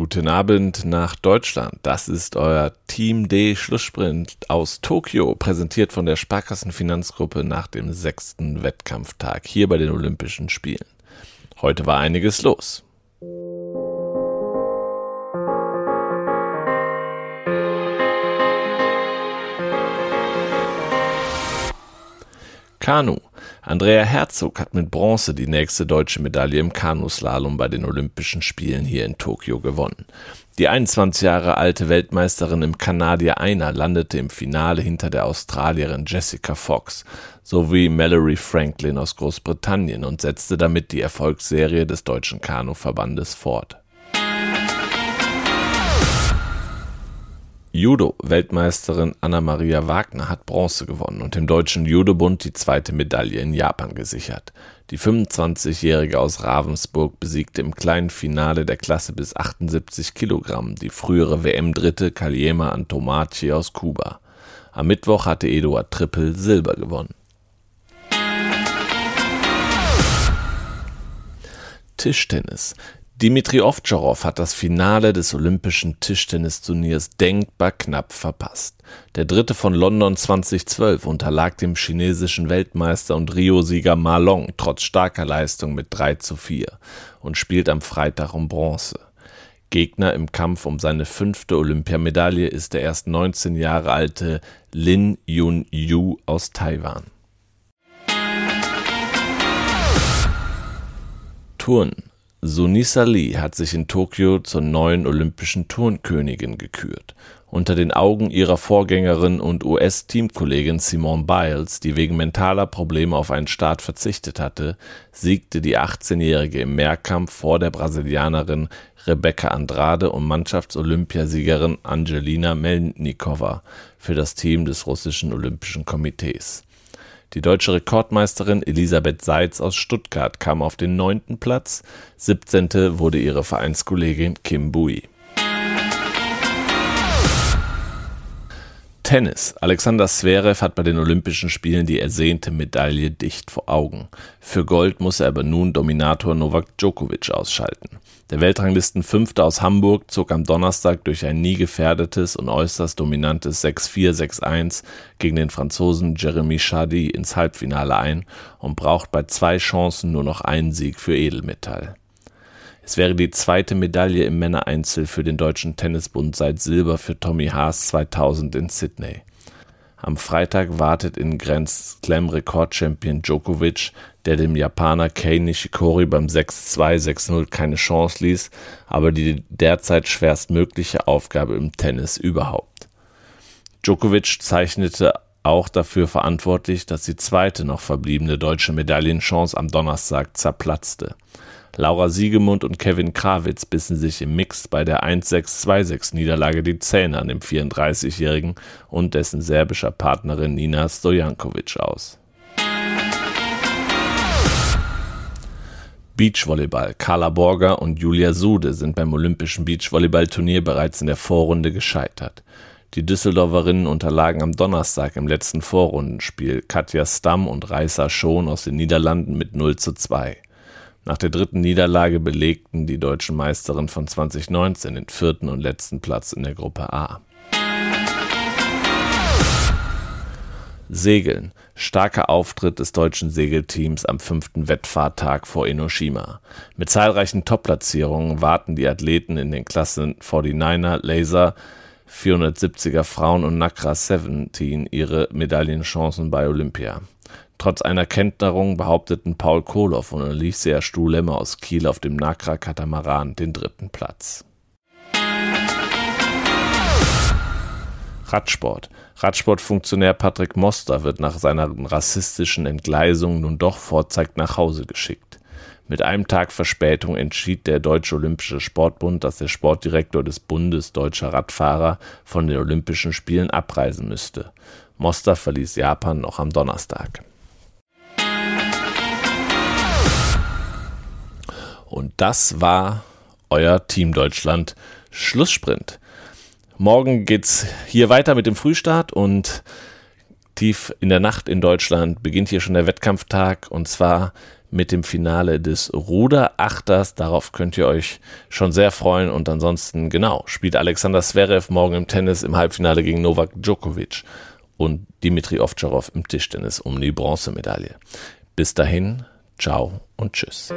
Guten Abend nach Deutschland. Das ist euer Team D Schlusssprint aus Tokio, präsentiert von der Sparkassenfinanzgruppe nach dem sechsten Wettkampftag hier bei den Olympischen Spielen. Heute war einiges los. Kanu. Andrea Herzog hat mit Bronze die nächste deutsche Medaille im Kanuslalom bei den Olympischen Spielen hier in Tokio gewonnen. Die 21 Jahre alte Weltmeisterin im Kanadier Einer landete im Finale hinter der Australierin Jessica Fox sowie Mallory Franklin aus Großbritannien und setzte damit die Erfolgsserie des deutschen Kanuverbandes fort. Judo-Weltmeisterin Anna-Maria Wagner hat Bronze gewonnen und dem Deutschen Judobund die zweite Medaille in Japan gesichert. Die 25-Jährige aus Ravensburg besiegte im kleinen Finale der Klasse bis 78 Kilogramm die frühere WM-Dritte Kaliema Antomachi aus Kuba. Am Mittwoch hatte Eduard Trippel Silber gewonnen. Tischtennis. Dimitri Ovtcharov hat das Finale des olympischen Tischtennisturniers denkbar knapp verpasst. Der Dritte von London 2012 unterlag dem chinesischen Weltmeister und Rio-Sieger Ma Long trotz starker Leistung mit 3 zu 4 und spielt am Freitag um Bronze. Gegner im Kampf um seine fünfte Olympiamedaille ist der erst 19 Jahre alte Lin Yun Yu aus Taiwan. Turnen Sunisa Lee hat sich in Tokio zur neuen olympischen Turnkönigin gekürt. Unter den Augen ihrer Vorgängerin und US-Teamkollegin Simone Biles, die wegen mentaler Probleme auf einen Start verzichtet hatte, siegte die 18-Jährige im Mehrkampf vor der Brasilianerin Rebecca Andrade und Mannschaftsolympiasiegerin Angelina Melnikova für das Team des russischen Olympischen Komitees. Die deutsche Rekordmeisterin Elisabeth Seitz aus Stuttgart kam auf den neunten Platz, 17. wurde ihre Vereinskollegin Kim Bui. Tennis. Alexander Zverev hat bei den Olympischen Spielen die ersehnte Medaille dicht vor Augen. Für Gold muss er aber nun Dominator Novak Djokovic ausschalten. Der Weltranglistenfünfte aus Hamburg zog am Donnerstag durch ein nie gefährdetes und äußerst dominantes 6-4, 6-1 gegen den Franzosen Jeremy Chardy ins Halbfinale ein und braucht bei zwei Chancen nur noch einen Sieg für Edelmetall. Es wäre die zweite Medaille im Männereinzel für den Deutschen Tennisbund seit Silber für Tommy Haas 2000 in Sydney. Am Freitag wartet in Grand Slam Rekordchampion Djokovic, der dem Japaner Kei Nishikori beim 6-2, 6-0 keine Chance ließ, aber die derzeit schwerstmögliche Aufgabe im Tennis überhaupt. Djokovic zeichnete auch dafür verantwortlich, dass die zweite noch verbliebene deutsche Medaillenchance am Donnerstag zerplatzte. Laura Siegemund und Kevin Krawitz bissen sich im Mix bei der 1-6-2-6-Niederlage die Zähne an dem 34-Jährigen und dessen serbischer Partnerin Nina Stojankovic aus. Beachvolleyball. Carla Borger und Julia Sude sind beim Olympischen Beachvolleyballturnier bereits in der Vorrunde gescheitert. Die Düsseldorferinnen unterlagen am Donnerstag im letzten Vorrundenspiel Katja Stamm und Reisa Schon aus den Niederlanden mit 0 zu 2. Nach der dritten Niederlage belegten die deutschen Meisterinnen von 2019 den vierten und letzten Platz in der Gruppe A. Segeln. Starker Auftritt des deutschen Segelteams am fünften Wettfahrttag vor Enoshima. Mit zahlreichen Top-Platzierungen warten die Athleten in den Klassen 49er, Laser, 470er Frauen und Nakra 17 ihre Medaillenchancen bei Olympia. Trotz einer Kenterung behaupteten Paul Koloff und Alicia Stuhlemme aus Kiel auf dem Nakra Katamaran den dritten Platz. Radsport. Radsportfunktionär Patrick Moster wird nach seiner rassistischen Entgleisung nun doch vorzeigt nach Hause geschickt. Mit einem Tag Verspätung entschied der Deutsche Olympische Sportbund, dass der Sportdirektor des Bundes deutscher Radfahrer von den Olympischen Spielen abreisen müsste. Moster verließ Japan noch am Donnerstag. Und das war euer Team Deutschland Schlusssprint. Morgen geht's hier weiter mit dem Frühstart und tief in der Nacht in Deutschland beginnt hier schon der Wettkampftag und zwar mit dem Finale des Ruderachters. Darauf könnt ihr euch schon sehr freuen. Und ansonsten, genau, spielt Alexander Zverev morgen im Tennis im Halbfinale gegen Novak Djokovic und Dimitri Ovtcharov im Tischtennis um die Bronzemedaille. Bis dahin, ciao und tschüss.